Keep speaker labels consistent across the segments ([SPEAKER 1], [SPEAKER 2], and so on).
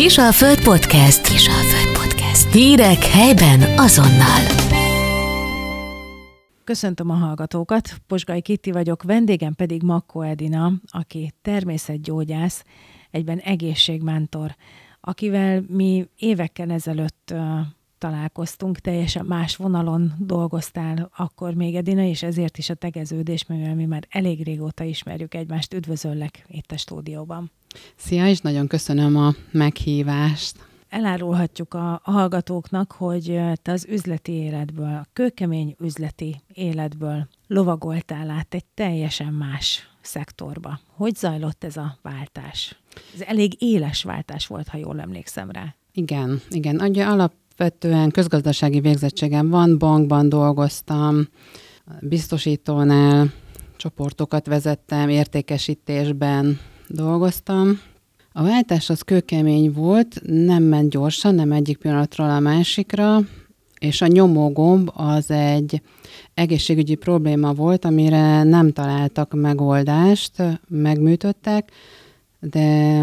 [SPEAKER 1] Kisalföld Podcast. Kisalföld Podcast. Hírek helyben azonnal.
[SPEAKER 2] Köszöntöm a hallgatókat, Posgai Kitti vagyok, vendégem pedig Makko Edina, aki természetgyógyász, egyben egészségmentor, akivel mi évekkel ezelőtt találkoztunk, teljesen más vonalon dolgoztál akkor még Edina, és ezért is a tegeződés, mivel mi már elég régóta ismerjük egymást. Üdvözöllek itt a stúdióban.
[SPEAKER 3] Szia, és nagyon köszönöm a meghívást.
[SPEAKER 2] Elárulhatjuk a, a hallgatóknak, hogy te az üzleti életből, a kőkemény üzleti életből lovagoltál át egy teljesen más szektorba. Hogy zajlott ez a váltás? Ez elég éles váltás volt, ha jól emlékszem rá.
[SPEAKER 3] Igen, igen. Ugye alapvetően közgazdasági végzettségem van, bankban dolgoztam, biztosítónál csoportokat vezettem, értékesítésben dolgoztam. A váltás az kőkemény volt, nem ment gyorsan, nem egyik pillanatról a másikra, és a nyomógomb az egy egészségügyi probléma volt, amire nem találtak megoldást, megműtöttek, de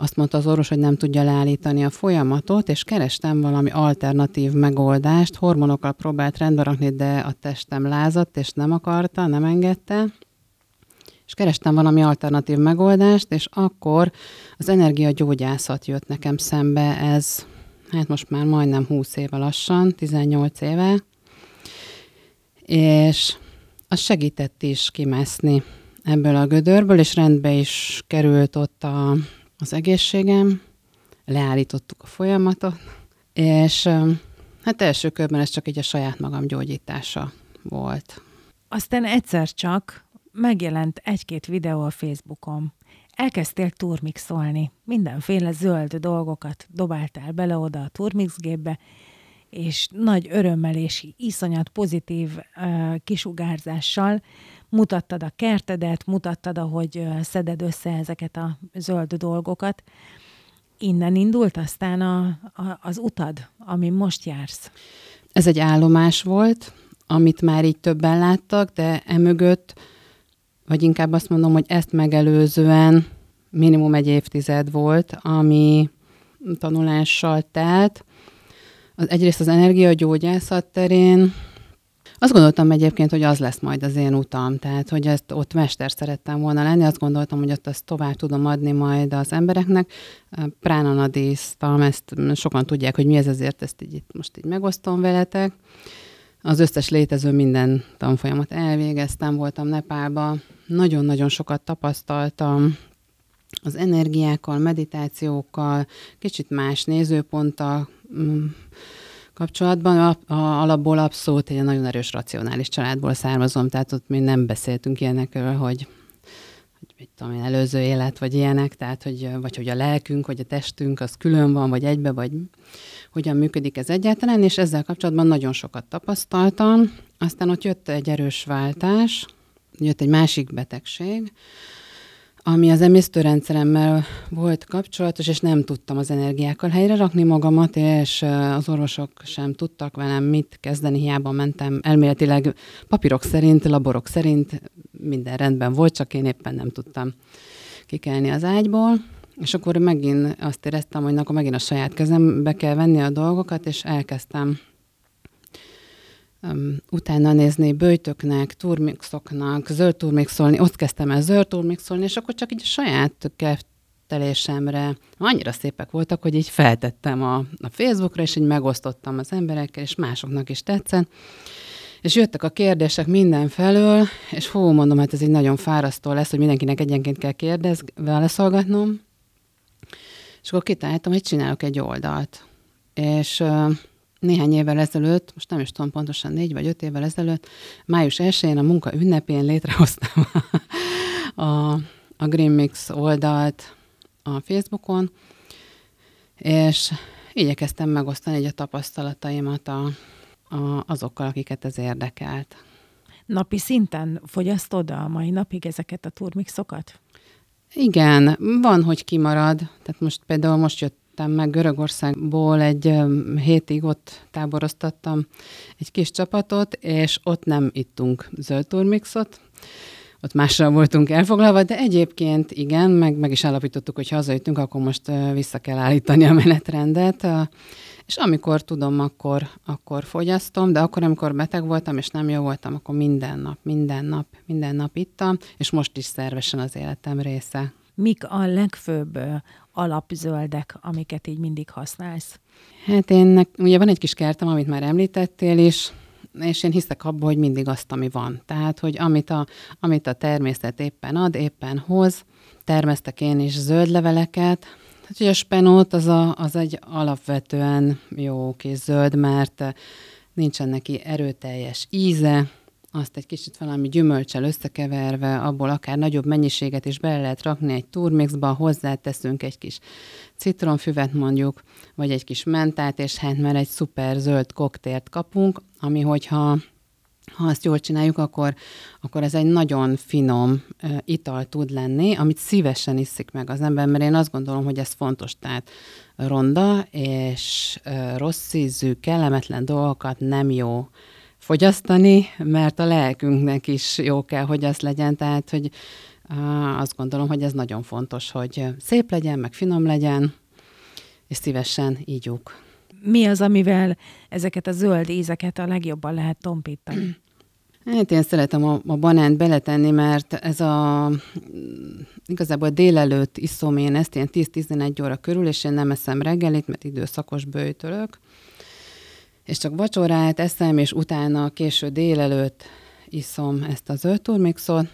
[SPEAKER 3] azt mondta az orvos, hogy nem tudja leállítani a folyamatot, és kerestem valami alternatív megoldást. Hormonokkal próbált rendbe rakni, de a testem lázadt, és nem akarta, nem engedte. És kerestem valami alternatív megoldást, és akkor az energiagyógyászat jött nekem szembe, ez hát most már majdnem 20 éve lassan, 18 éve, és az segített is kimászni ebből a gödörből, és rendbe is került ott a, az egészségem, leállítottuk a folyamatot, és hát első körben ez csak így a saját magam gyógyítása volt.
[SPEAKER 2] Aztán egyszer csak megjelent egy-két videó a Facebookon. Elkezdtél turmixolni, mindenféle zöld dolgokat dobáltál bele oda a turmixgépbe, és nagy örömmel és iszonyat pozitív uh, kisugárzással mutattad a kertedet, mutattad, ahogy szeded össze ezeket a zöld dolgokat. Innen indult aztán a, a, az utad, amin most jársz.
[SPEAKER 3] Ez egy állomás volt, amit már így többen láttak, de emögött, vagy inkább azt mondom, hogy ezt megelőzően minimum egy évtized volt, ami tanulással telt, az, egyrészt az energiagyógyászat terén azt gondoltam egyébként, hogy az lesz majd az én utam, tehát hogy ezt ott mester szerettem volna lenni, azt gondoltam, hogy ott ezt tovább tudom adni majd az embereknek. Pránanadíztam, ezt sokan tudják, hogy mi ez, ezért ezt így, most így megosztom veletek. Az összes létező minden tanfolyamat elvégeztem, voltam Nepálban, nagyon-nagyon sokat tapasztaltam, az energiákkal, meditációkkal, kicsit más nézőponttal, Mm, kapcsolatban a, alapból abszolút egy nagyon erős racionális családból származom, tehát ott mi nem beszéltünk ilyenekről, hogy hogy mit tudom én, előző élet, vagy ilyenek, tehát hogy, vagy hogy a lelkünk, vagy a testünk az külön van, vagy egybe, vagy hogyan működik ez egyáltalán, és ezzel kapcsolatban nagyon sokat tapasztaltam. Aztán ott jött egy erős váltás, jött egy másik betegség, ami az emésztőrendszeremmel volt kapcsolatos, és nem tudtam az energiákkal helyre rakni magamat, és az orvosok sem tudtak velem mit kezdeni, hiába mentem elméletileg papírok szerint, laborok szerint minden rendben volt, csak én éppen nem tudtam kikelni az ágyból. És akkor megint azt éreztem, hogy akkor megint a saját kezembe kell venni a dolgokat, és elkezdtem um, utána nézni bőjtöknek, turmixoknak, zöld turmixolni, ott kezdtem el zöld turmixolni, és akkor csak így a saját keftelésemre annyira szépek voltak, hogy így feltettem a, a Facebookra, és így megosztottam az emberekkel, és másoknak is tetszett. És jöttek a kérdések mindenfelől, és hú, mondom, hát ez egy nagyon fárasztó lesz, hogy mindenkinek egyenként kell kérdez, válaszolgatnom. És akkor kitaláltam, hogy csinálok egy oldalt. És uh, néhány évvel ezelőtt, most nem is tudom pontosan, négy vagy öt évvel ezelőtt, május 1-én a munka ünnepén létrehoztam a, a Green Mix oldalt a Facebookon, és igyekeztem megosztani egy a tapasztalataimat a, a, azokkal, akiket ez érdekelt.
[SPEAKER 2] Napi szinten fogyasztod a mai napig ezeket a turmixokat?
[SPEAKER 3] Igen, van, hogy kimarad. Tehát most például most jött jöttem meg Görögországból, egy hétig ott táboroztattam egy kis csapatot, és ott nem ittunk zöld turmixot, ott mással voltunk elfoglalva, de egyébként igen, meg, meg is állapítottuk, hogy ha hazajöttünk, akkor most vissza kell állítani a menetrendet. És amikor tudom, akkor, akkor fogyasztom, de akkor, amikor beteg voltam, és nem jó voltam, akkor minden nap, minden nap, minden nap ittam, és most is szervesen az életem része.
[SPEAKER 2] Mik a legfőbb alapzöldek, amiket így mindig használsz?
[SPEAKER 3] Hát én, ugye van egy kis kertem, amit már említettél is, és én hiszek abba, hogy mindig azt, ami van. Tehát, hogy amit a, amit a természet éppen ad, éppen hoz, termesztek én is zöld leveleket, Hát ugye a spenót az, a, az egy alapvetően jó kis zöld, mert nincsen neki erőteljes íze, azt egy kicsit valami gyümölcsel összekeverve, abból akár nagyobb mennyiséget is bele lehet rakni egy turmixba, hozzáteszünk egy kis citronfüvet mondjuk, vagy egy kis mentát, és hát már egy szuper zöld koktélt kapunk, ami hogyha ha azt jól csináljuk, akkor, akkor ez egy nagyon finom uh, ital tud lenni, amit szívesen iszik meg az ember, mert én azt gondolom, hogy ez fontos. Tehát ronda és uh, rossz ízű, kellemetlen dolgokat nem jó fogyasztani, mert a lelkünknek is jó kell, hogy az legyen. Tehát, hogy azt gondolom, hogy ez nagyon fontos, hogy szép legyen, meg finom legyen, és szívesen ígyuk
[SPEAKER 2] mi az, amivel ezeket a zöld ízeket a legjobban lehet tompítani?
[SPEAKER 3] Hát én szeretem a, a banánt beletenni, mert ez a igazából délelőtt iszom én ezt, ilyen 10-11 óra körül, és én nem eszem reggelit, mert időszakos bőjtölök. És csak vacsorát eszem, és utána késő délelőtt iszom ezt a zöld turmixot,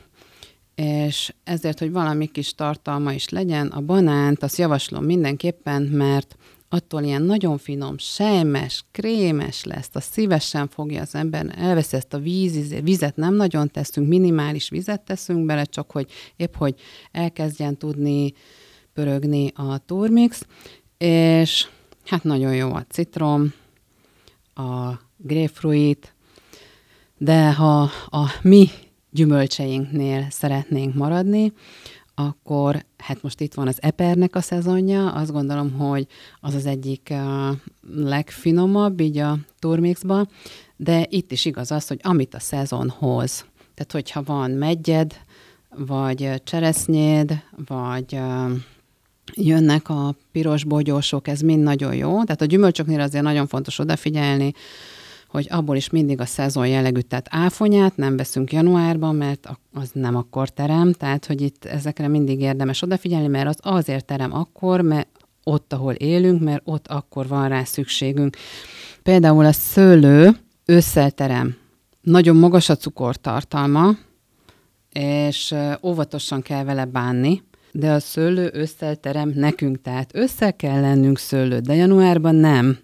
[SPEAKER 3] és ezért, hogy valami kis tartalma is legyen, a banánt azt javaslom mindenképpen, mert attól ilyen nagyon finom, sejmes, krémes lesz, a szívesen fogja az ember, elveszi ezt a víz, vizet nem nagyon teszünk, minimális vizet teszünk bele, csak hogy épp, hogy elkezdjen tudni pörögni a turmix, és hát nagyon jó a citrom, a grapefruit, de ha a mi gyümölcseinknél szeretnénk maradni, akkor hát most itt van az epernek a szezonja, azt gondolom, hogy az az egyik uh, legfinomabb így a turmixba, de itt is igaz az, hogy amit a szezon hoz. Tehát, hogyha van megyed, vagy cseresznyéd, vagy uh, jönnek a piros bogyósok, ez mind nagyon jó. Tehát a gyümölcsöknél azért nagyon fontos odafigyelni, hogy abból is mindig a szezon jellegű, tehát áfonyát nem veszünk januárban, mert az nem akkor terem, tehát hogy itt ezekre mindig érdemes odafigyelni, mert az azért terem akkor, mert ott, ahol élünk, mert ott akkor van rá szükségünk. Például a szőlő ősszel. Nagyon magas a cukortartalma, és óvatosan kell vele bánni, de a szőlő ősszel terem nekünk, tehát össze kell lennünk szőlő, de januárban nem.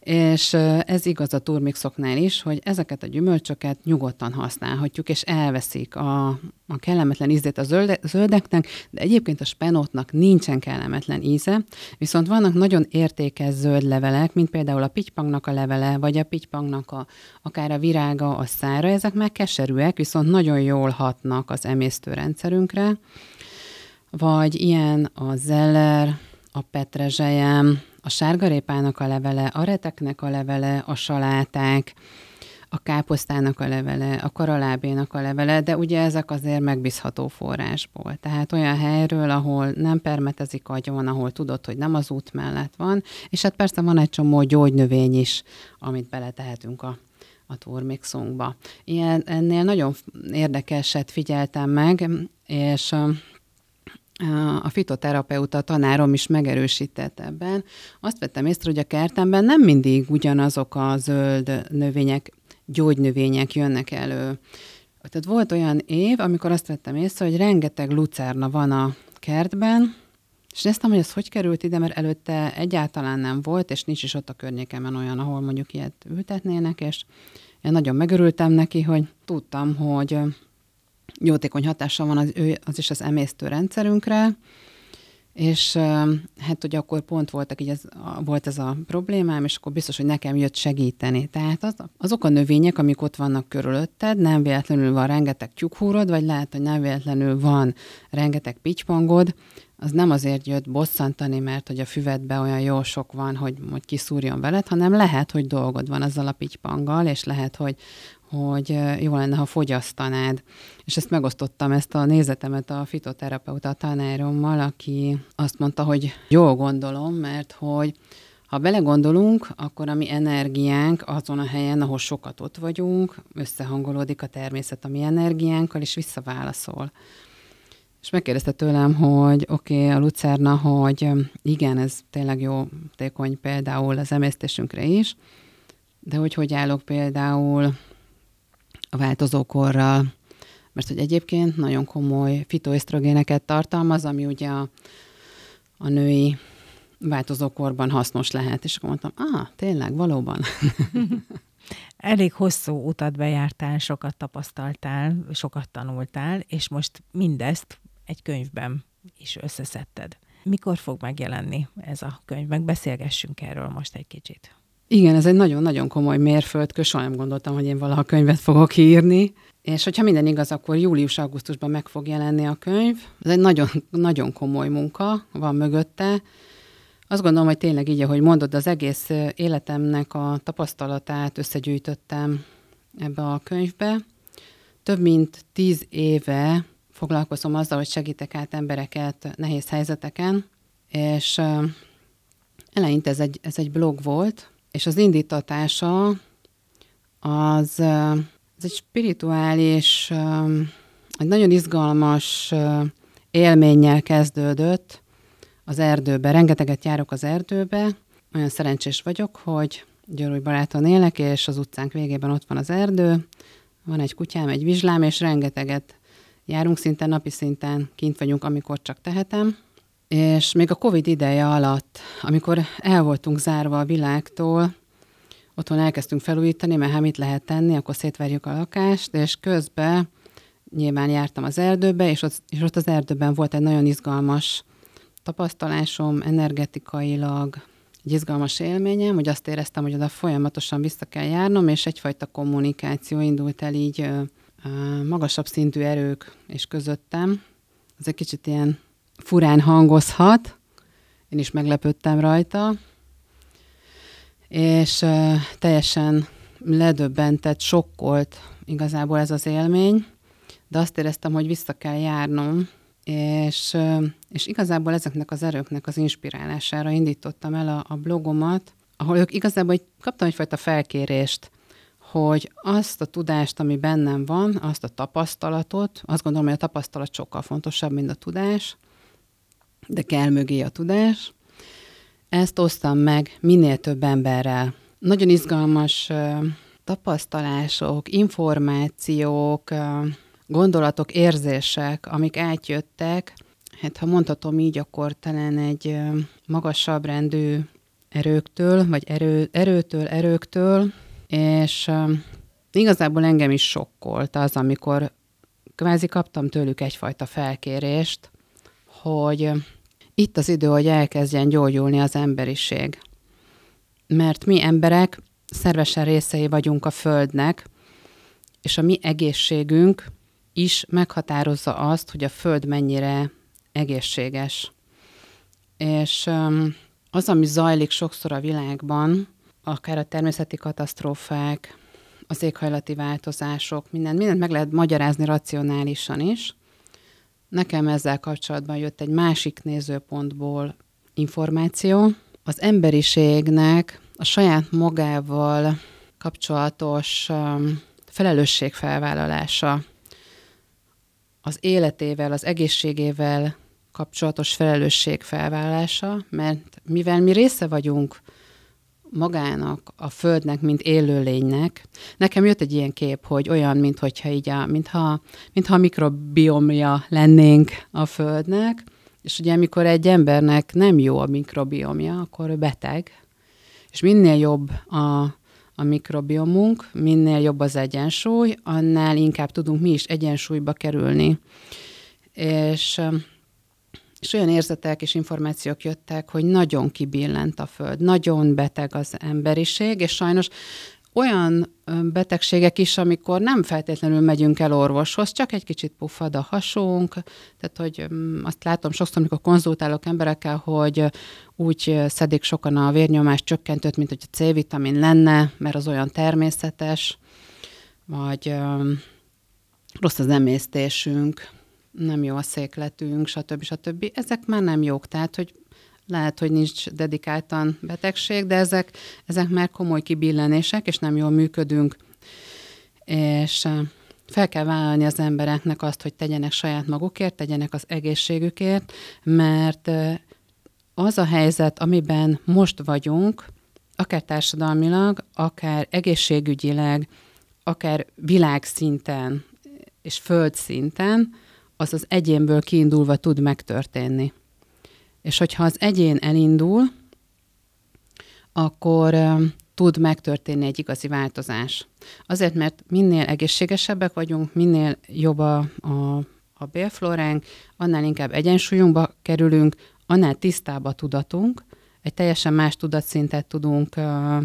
[SPEAKER 3] És ez igaz a turmixoknál is, hogy ezeket a gyümölcsöket nyugodtan használhatjuk, és elveszik a, a kellemetlen ízét a zölde, zöldeknek, de egyébként a spenótnak nincsen kellemetlen íze, viszont vannak nagyon értékes zöld levelek, mint például a pitypangnak a levele, vagy a pitypangnak a, akár a virága, a szára, ezek meg keserűek, viszont nagyon jól hatnak az emésztőrendszerünkre, vagy ilyen a zeller, a petrezselyem, a sárgarépának a levele, a reteknek a levele, a saláták, a káposztának a levele, a karalábénak a levele, de ugye ezek azért megbízható forrásból. Tehát olyan helyről, ahol nem permetezik agyon, ahol tudod, hogy nem az út mellett van, és hát persze van egy csomó gyógynövény is, amit beletehetünk a a turmixunkba. Ilyen, ennél nagyon érdekeset figyeltem meg, és a fitoterapeuta tanárom is megerősített ebben. Azt vettem észre, hogy a kertemben nem mindig ugyanazok a zöld növények, gyógynövények jönnek elő. Tehát volt olyan év, amikor azt vettem észre, hogy rengeteg lucerna van a kertben, és néztem, hogy ez hogy került ide, mert előtte egyáltalán nem volt, és nincs is ott a környékemen olyan, ahol mondjuk ilyet ültetnének, és én nagyon megörültem neki, hogy tudtam, hogy jótékony hatása van az, ő, az is az emésztőrendszerünkre, és hát, hogy akkor pont voltak, így ez, volt ez a problémám, és akkor biztos, hogy nekem jött segíteni. Tehát az, azok a növények, amik ott vannak körülötted, nem véletlenül van rengeteg tyúkhúrod, vagy lehet, hogy nem véletlenül van rengeteg pitypangod, az nem azért jött bosszantani, mert hogy a füvedbe olyan jó sok van, hogy, hogy kiszúrjon veled, hanem lehet, hogy dolgod van azzal a pitypanggal, és lehet, hogy, hogy jó lenne, ha fogyasztanád. És ezt megosztottam, ezt a nézetemet a fitoterapeuta tanárommal, aki azt mondta, hogy jól gondolom, mert hogy ha belegondolunk, akkor a mi energiánk azon a helyen, ahol sokat ott vagyunk, összehangolódik a természet a mi energiánkkal, és visszaválaszol. És megkérdezte tőlem, hogy oké, okay, a lucerna, hogy igen, ez tényleg jó tékony például az emésztésünkre is, de hogy hogy állok például a változókorral, mert hogy egyébként nagyon komoly fitoesztrogéneket tartalmaz, ami ugye a, a női változókorban hasznos lehet. És akkor mondtam, ah, tényleg, valóban.
[SPEAKER 2] Elég hosszú utat bejártál, sokat tapasztaltál, sokat tanultál, és most mindezt egy könyvben is összeszedted. Mikor fog megjelenni ez a könyv? Meg beszélgessünk erről most egy kicsit.
[SPEAKER 3] Igen, ez egy nagyon-nagyon komoly mérföldkő, soha nem gondoltam, hogy én valaha könyvet fogok írni. És hogyha minden igaz, akkor július-augusztusban meg fog jelenni a könyv. Ez egy nagyon, nagyon komoly munka van mögötte. Azt gondolom, hogy tényleg így, ahogy mondod, az egész életemnek a tapasztalatát összegyűjtöttem ebbe a könyvbe. Több mint tíz éve foglalkozom azzal, hogy segítek át embereket nehéz helyzeteken, és eleinte ez egy, ez egy blog volt, és az indítatása az, az egy spirituális, egy nagyon izgalmas élménnyel kezdődött az erdőbe. Rengeteget járok az erdőbe, olyan szerencsés vagyok, hogy Györúj baráton élek, és az utcánk végében ott van az erdő, van egy kutyám, egy vizslám, és rengeteget járunk szinte napi szinten, kint vagyunk, amikor csak tehetem. És még a Covid ideje alatt, amikor el voltunk zárva a világtól, otthon elkezdtünk felújítani, mert ha mit lehet tenni, akkor szétverjük a lakást, és közben nyilván jártam az erdőbe, és ott, és ott az erdőben volt egy nagyon izgalmas tapasztalásom, energetikailag, egy izgalmas élményem, hogy azt éreztem, hogy oda folyamatosan vissza kell járnom, és egyfajta kommunikáció indult el így magasabb szintű erők és közöttem. Ez egy kicsit ilyen furán hangozhat, én is meglepődtem rajta, és teljesen ledöbbentett, sokkolt igazából ez az élmény, de azt éreztem, hogy vissza kell járnom, és, és igazából ezeknek az erőknek az inspirálására indítottam el a, a blogomat, ahol ők igazából kaptam egyfajta felkérést, hogy azt a tudást, ami bennem van, azt a tapasztalatot, azt gondolom, hogy a tapasztalat sokkal fontosabb, mint a tudás, de kell mögé a tudás. Ezt osztam meg minél több emberrel. Nagyon izgalmas tapasztalások, információk, gondolatok, érzések, amik átjöttek, hát ha mondhatom így, akkor talán egy magasabb rendű erőktől, vagy erő, erőtől, erőktől, és igazából engem is sokkolt az, amikor kvázi kaptam tőlük egyfajta felkérést, hogy itt az idő, hogy elkezdjen gyógyulni az emberiség. Mert mi emberek szervesen részei vagyunk a Földnek, és a mi egészségünk is meghatározza azt, hogy a Föld mennyire egészséges. És az, ami zajlik sokszor a világban, akár a természeti katasztrófák, az éghajlati változások, minden, mindent meg lehet magyarázni racionálisan is, Nekem ezzel kapcsolatban jött egy másik nézőpontból információ. Az emberiségnek a saját magával kapcsolatos um, felelősségfelvállalása, az életével, az egészségével kapcsolatos felelősségfelvállalása, mert mivel mi része vagyunk magának, a Földnek, mint élőlénynek. Nekem jött egy ilyen kép, hogy olyan, mintha így a, mintha, mintha a mikrobiomja lennénk a Földnek, és ugye amikor egy embernek nem jó a mikrobiomja, akkor ő beteg, és minél jobb a, a mikrobiomunk, minél jobb az egyensúly, annál inkább tudunk mi is egyensúlyba kerülni. És és olyan érzetek és információk jöttek, hogy nagyon kibillent a Föld, nagyon beteg az emberiség, és sajnos olyan betegségek is, amikor nem feltétlenül megyünk el orvoshoz, csak egy kicsit puffad a hasunk, tehát hogy azt látom sokszor, amikor konzultálok emberekkel, hogy úgy szedik sokan a vérnyomás csökkentőt, mint hogy a C-vitamin lenne, mert az olyan természetes, vagy rossz az emésztésünk, nem jó a székletünk, stb. stb. Ezek már nem jók, tehát hogy lehet, hogy nincs dedikáltan betegség, de ezek, ezek már komoly kibillenések, és nem jól működünk. És fel kell vállalni az embereknek azt, hogy tegyenek saját magukért, tegyenek az egészségükért, mert az a helyzet, amiben most vagyunk, akár társadalmilag, akár egészségügyileg, akár világszinten és földszinten, az az egyénből kiindulva tud megtörténni. És hogyha az egyén elindul, akkor tud megtörténni egy igazi változás. Azért, mert minél egészségesebbek vagyunk, minél jobb a, a, a bélflóránk, annál inkább egyensúlyunkba kerülünk, annál tisztább a tudatunk, egy teljesen más tudatszintet tudunk uh,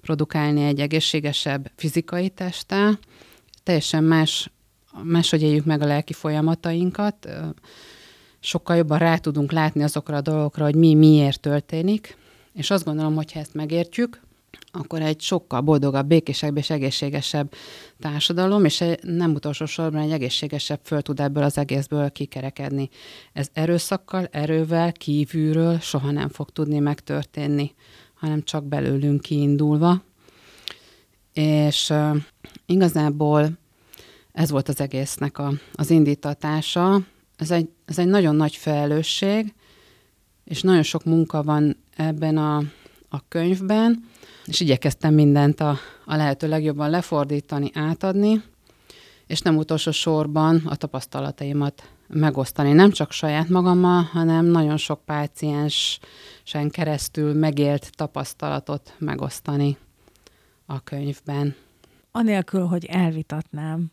[SPEAKER 3] produkálni egy egészségesebb fizikai testtel, teljesen más, máshogy éljük meg a lelki folyamatainkat, sokkal jobban rá tudunk látni azokra a dolgokra, hogy mi miért történik, és azt gondolom, hogy ha ezt megértjük, akkor egy sokkal boldogabb, békésebb és egészségesebb társadalom, és nem utolsó sorban egy egészségesebb föl tud ebből az egészből kikerekedni. Ez erőszakkal, erővel, kívülről soha nem fog tudni megtörténni, hanem csak belőlünk kiindulva. És uh, igazából ez volt az egésznek a, az indítatása, ez egy, ez egy nagyon nagy felelősség, és nagyon sok munka van ebben a, a könyvben, és igyekeztem mindent a, a lehető legjobban lefordítani, átadni, és nem utolsó sorban a tapasztalataimat megosztani. Nem csak saját magammal, hanem nagyon sok páciensen keresztül megélt tapasztalatot megosztani a könyvben.
[SPEAKER 2] Anélkül, hogy elvitatnám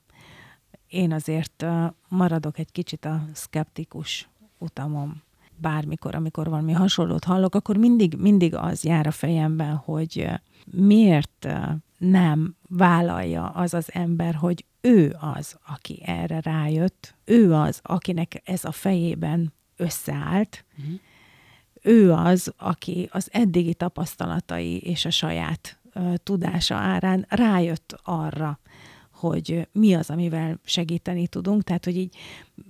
[SPEAKER 2] én azért maradok egy kicsit a skeptikus utamom. Bármikor, amikor valami hasonlót hallok, akkor mindig, mindig az jár a fejemben, hogy miért nem vállalja az az ember, hogy ő az, aki erre rájött, ő az, akinek ez a fejében összeállt, uh-huh. ő az, aki az eddigi tapasztalatai és a saját uh, tudása árán rájött arra, hogy mi az, amivel segíteni tudunk. Tehát, hogy így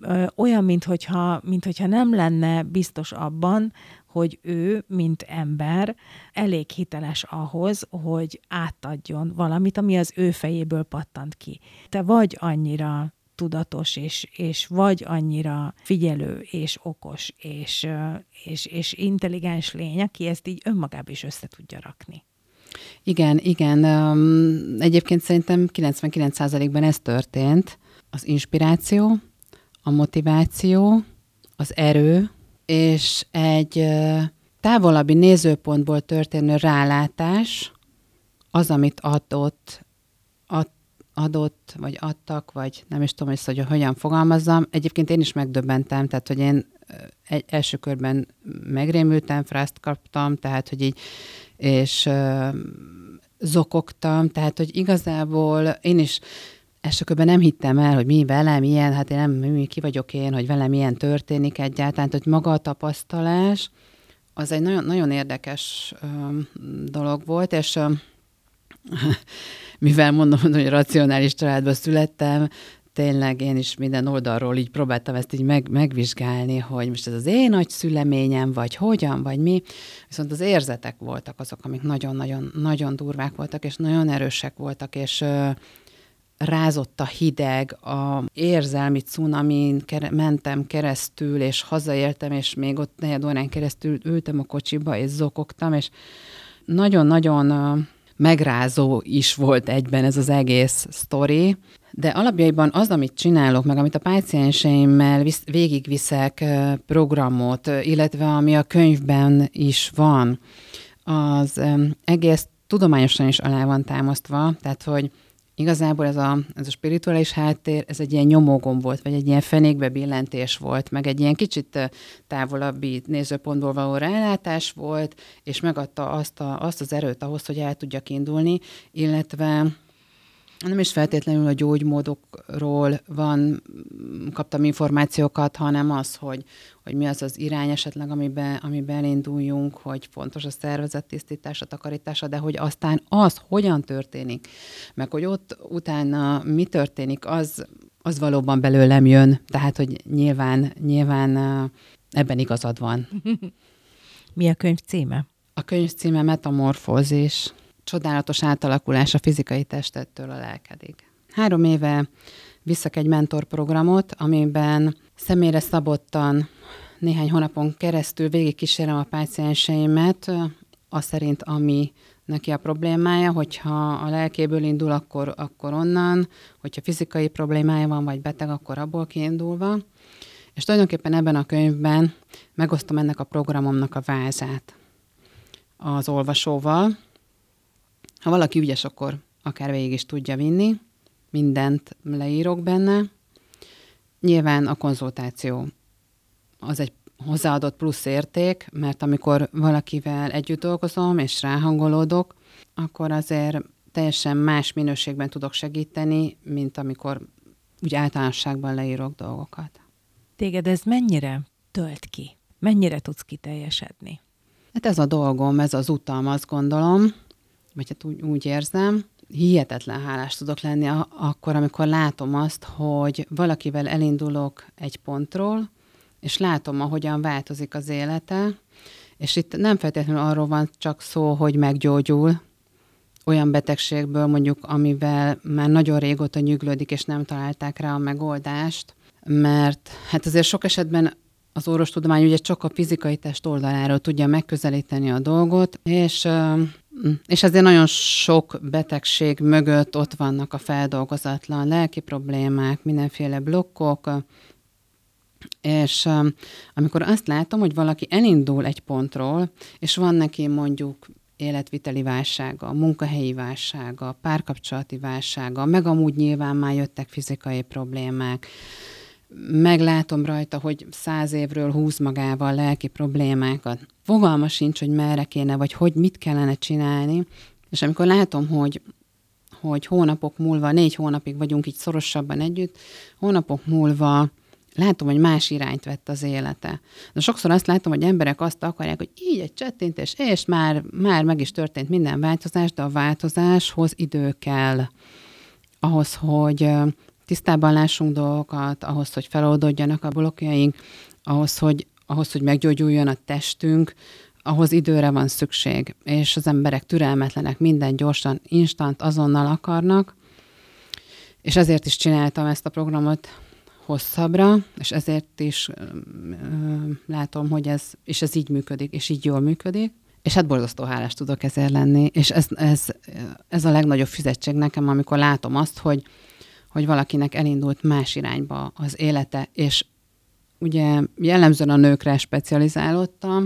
[SPEAKER 2] ö, olyan, minthogyha, minthogyha nem lenne biztos abban, hogy ő, mint ember, elég hiteles ahhoz, hogy átadjon valamit, ami az ő fejéből pattant ki. Te vagy annyira tudatos, és, és vagy annyira figyelő, és okos, és, és, és intelligens lény, aki ezt így önmagában is össze tudja rakni.
[SPEAKER 3] Igen, igen. Egyébként szerintem 99%-ban ez történt. Az inspiráció, a motiváció, az erő, és egy távolabbi nézőpontból történő rálátás, az, amit adott, ad, adott, vagy adtak, vagy nem is tudom, hogy, hogy hogyan fogalmazzam. Egyébként én is megdöbbentem, tehát, hogy én egy első körben megrémültem, frászt kaptam, tehát, hogy így és uh, zokogtam, tehát, hogy igazából én is elsőkörben nem hittem el, hogy mi velem ilyen, hát én nem, mi, ki vagyok én, hogy velem ilyen történik egyáltalán, hogy maga a tapasztalás, az egy nagyon, nagyon érdekes uh, dolog volt, és uh, mivel mondom, hogy racionális családba születtem, tényleg én is minden oldalról így próbáltam ezt így meg, megvizsgálni, hogy most ez az én nagy szüleményem, vagy hogyan, vagy mi. Viszont az érzetek voltak azok, amik nagyon-nagyon nagyon durvák voltak, és nagyon erősek voltak, és ö, rázott a hideg, a érzelmi cunamin kere, mentem keresztül, és hazaértem, és még ott negyed órán keresztül ültem a kocsiba, és zokogtam, és nagyon-nagyon megrázó is volt egyben ez az egész sztori, de alapjaiban az, amit csinálok, meg amit a pácienseimmel visz, végigviszek programot, illetve ami a könyvben is van, az egész tudományosan is alá van támasztva, tehát hogy igazából ez a, ez a spirituális háttér, ez egy ilyen nyomógom volt, vagy egy ilyen fenékbe billentés volt, meg egy ilyen kicsit távolabbi nézőpontból való rálátás volt, és megadta azt, a, azt az erőt ahhoz, hogy el tudjak indulni, illetve nem is feltétlenül a gyógymódokról van, kaptam információkat, hanem az, hogy, hogy mi az az irány esetleg, amiben, amiben elinduljunk, hogy fontos a szervezettisztítás, a takarítása, de hogy aztán az hogyan történik, meg hogy ott utána mi történik, az, az valóban belőlem jön. Tehát, hogy nyilván, nyilván ebben igazad van.
[SPEAKER 2] Mi a könyv címe?
[SPEAKER 3] A könyv címe Metamorfózis csodálatos átalakulás a fizikai testettől a lelkedig. Három éve visszak egy mentorprogramot, amiben személyre szabottan néhány hónapon keresztül végigkísérem a pácienseimet, az szerint, ami neki a problémája, hogyha a lelkéből indul, akkor, akkor onnan, hogyha fizikai problémája van, vagy beteg, akkor abból kiindulva. És tulajdonképpen ebben a könyvben megosztom ennek a programomnak a vázát az olvasóval, ha valaki ügyes, akkor akár végig is tudja vinni, mindent leírok benne. Nyilván a konzultáció az egy hozzáadott plusz érték, mert amikor valakivel együtt dolgozom és ráhangolódok, akkor azért teljesen más minőségben tudok segíteni, mint amikor úgy általánosságban leírok dolgokat.
[SPEAKER 2] Téged ez mennyire tölt ki? Mennyire tudsz kiteljesedni?
[SPEAKER 3] Hát ez a dolgom, ez az utam, azt gondolom vagy hát úgy, úgy érzem, hihetetlen hálás tudok lenni akkor, amikor látom azt, hogy valakivel elindulok egy pontról, és látom, ahogyan változik az élete, és itt nem feltétlenül arról van csak szó, hogy meggyógyul, olyan betegségből mondjuk, amivel már nagyon régóta nyüglődik, és nem találták rá a megoldást, mert hát azért sok esetben az orvostudomány ugye csak a fizikai test oldaláról tudja megközelíteni a dolgot, és és azért nagyon sok betegség mögött ott vannak a feldolgozatlan lelki problémák, mindenféle blokkok, és amikor azt látom, hogy valaki elindul egy pontról, és van neki mondjuk életviteli válsága, munkahelyi válsága, párkapcsolati válsága, meg amúgy nyilván már jöttek fizikai problémák, meglátom rajta, hogy száz évről húz magával lelki problémákat. Fogalma sincs, hogy merre kéne, vagy hogy mit kellene csinálni. És amikor látom, hogy, hogy hónapok múlva, négy hónapig vagyunk így szorosabban együtt, hónapok múlva látom, hogy más irányt vett az élete. De sokszor azt látom, hogy emberek azt akarják, hogy így egy csettintés, és már, már meg is történt minden változás, de a változáshoz idő kell ahhoz, hogy tisztában lássunk dolgokat, ahhoz, hogy feloldódjanak a blokkjaink, ahhoz, hogy, ahhoz, hogy meggyógyuljon a testünk, ahhoz időre van szükség, és az emberek türelmetlenek, minden gyorsan, instant, azonnal akarnak, és ezért is csináltam ezt a programot hosszabbra, és ezért is ö, látom, hogy ez, és ez így működik, és így jól működik, és hát borzasztó hálás tudok ezért lenni, és ez, ez, ez a legnagyobb fizetség nekem, amikor látom azt, hogy, hogy valakinek elindult más irányba az élete, és ugye jellemzően a nőkre specializálódtam,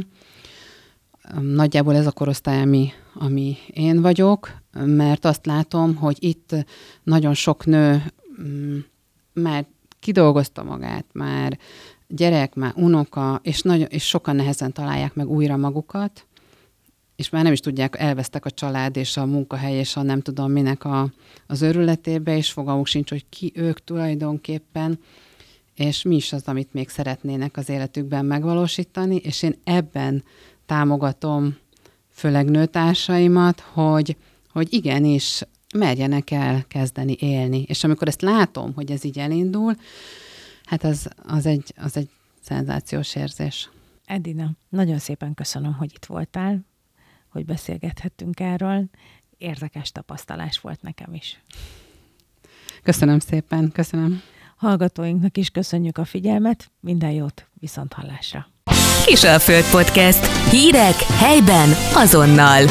[SPEAKER 3] nagyjából ez a korosztály, ami, ami én vagyok, mert azt látom, hogy itt nagyon sok nő mm, már kidolgozta magát, már gyerek, már unoka, és, nagyon, és sokan nehezen találják meg újra magukat, és már nem is tudják, elvesztek a család és a munkahely és a nem tudom minek a, az örületébe, és fogalmuk sincs, hogy ki ők tulajdonképpen, és mi is az, amit még szeretnének az életükben megvalósítani, és én ebben támogatom főleg nőtársaimat, hogy, hogy igenis merjenek el kezdeni élni. És amikor ezt látom, hogy ez így elindul, hát az, az, egy, az egy szenzációs érzés.
[SPEAKER 2] Edina, nagyon szépen köszönöm, hogy itt voltál hogy beszélgethettünk erről. Érdekes tapasztalás volt nekem is.
[SPEAKER 3] Köszönöm szépen, köszönöm.
[SPEAKER 2] Hallgatóinknak is köszönjük a figyelmet, minden jót, viszont hallásra.
[SPEAKER 1] Kisalföld Podcast. Hírek helyben azonnal.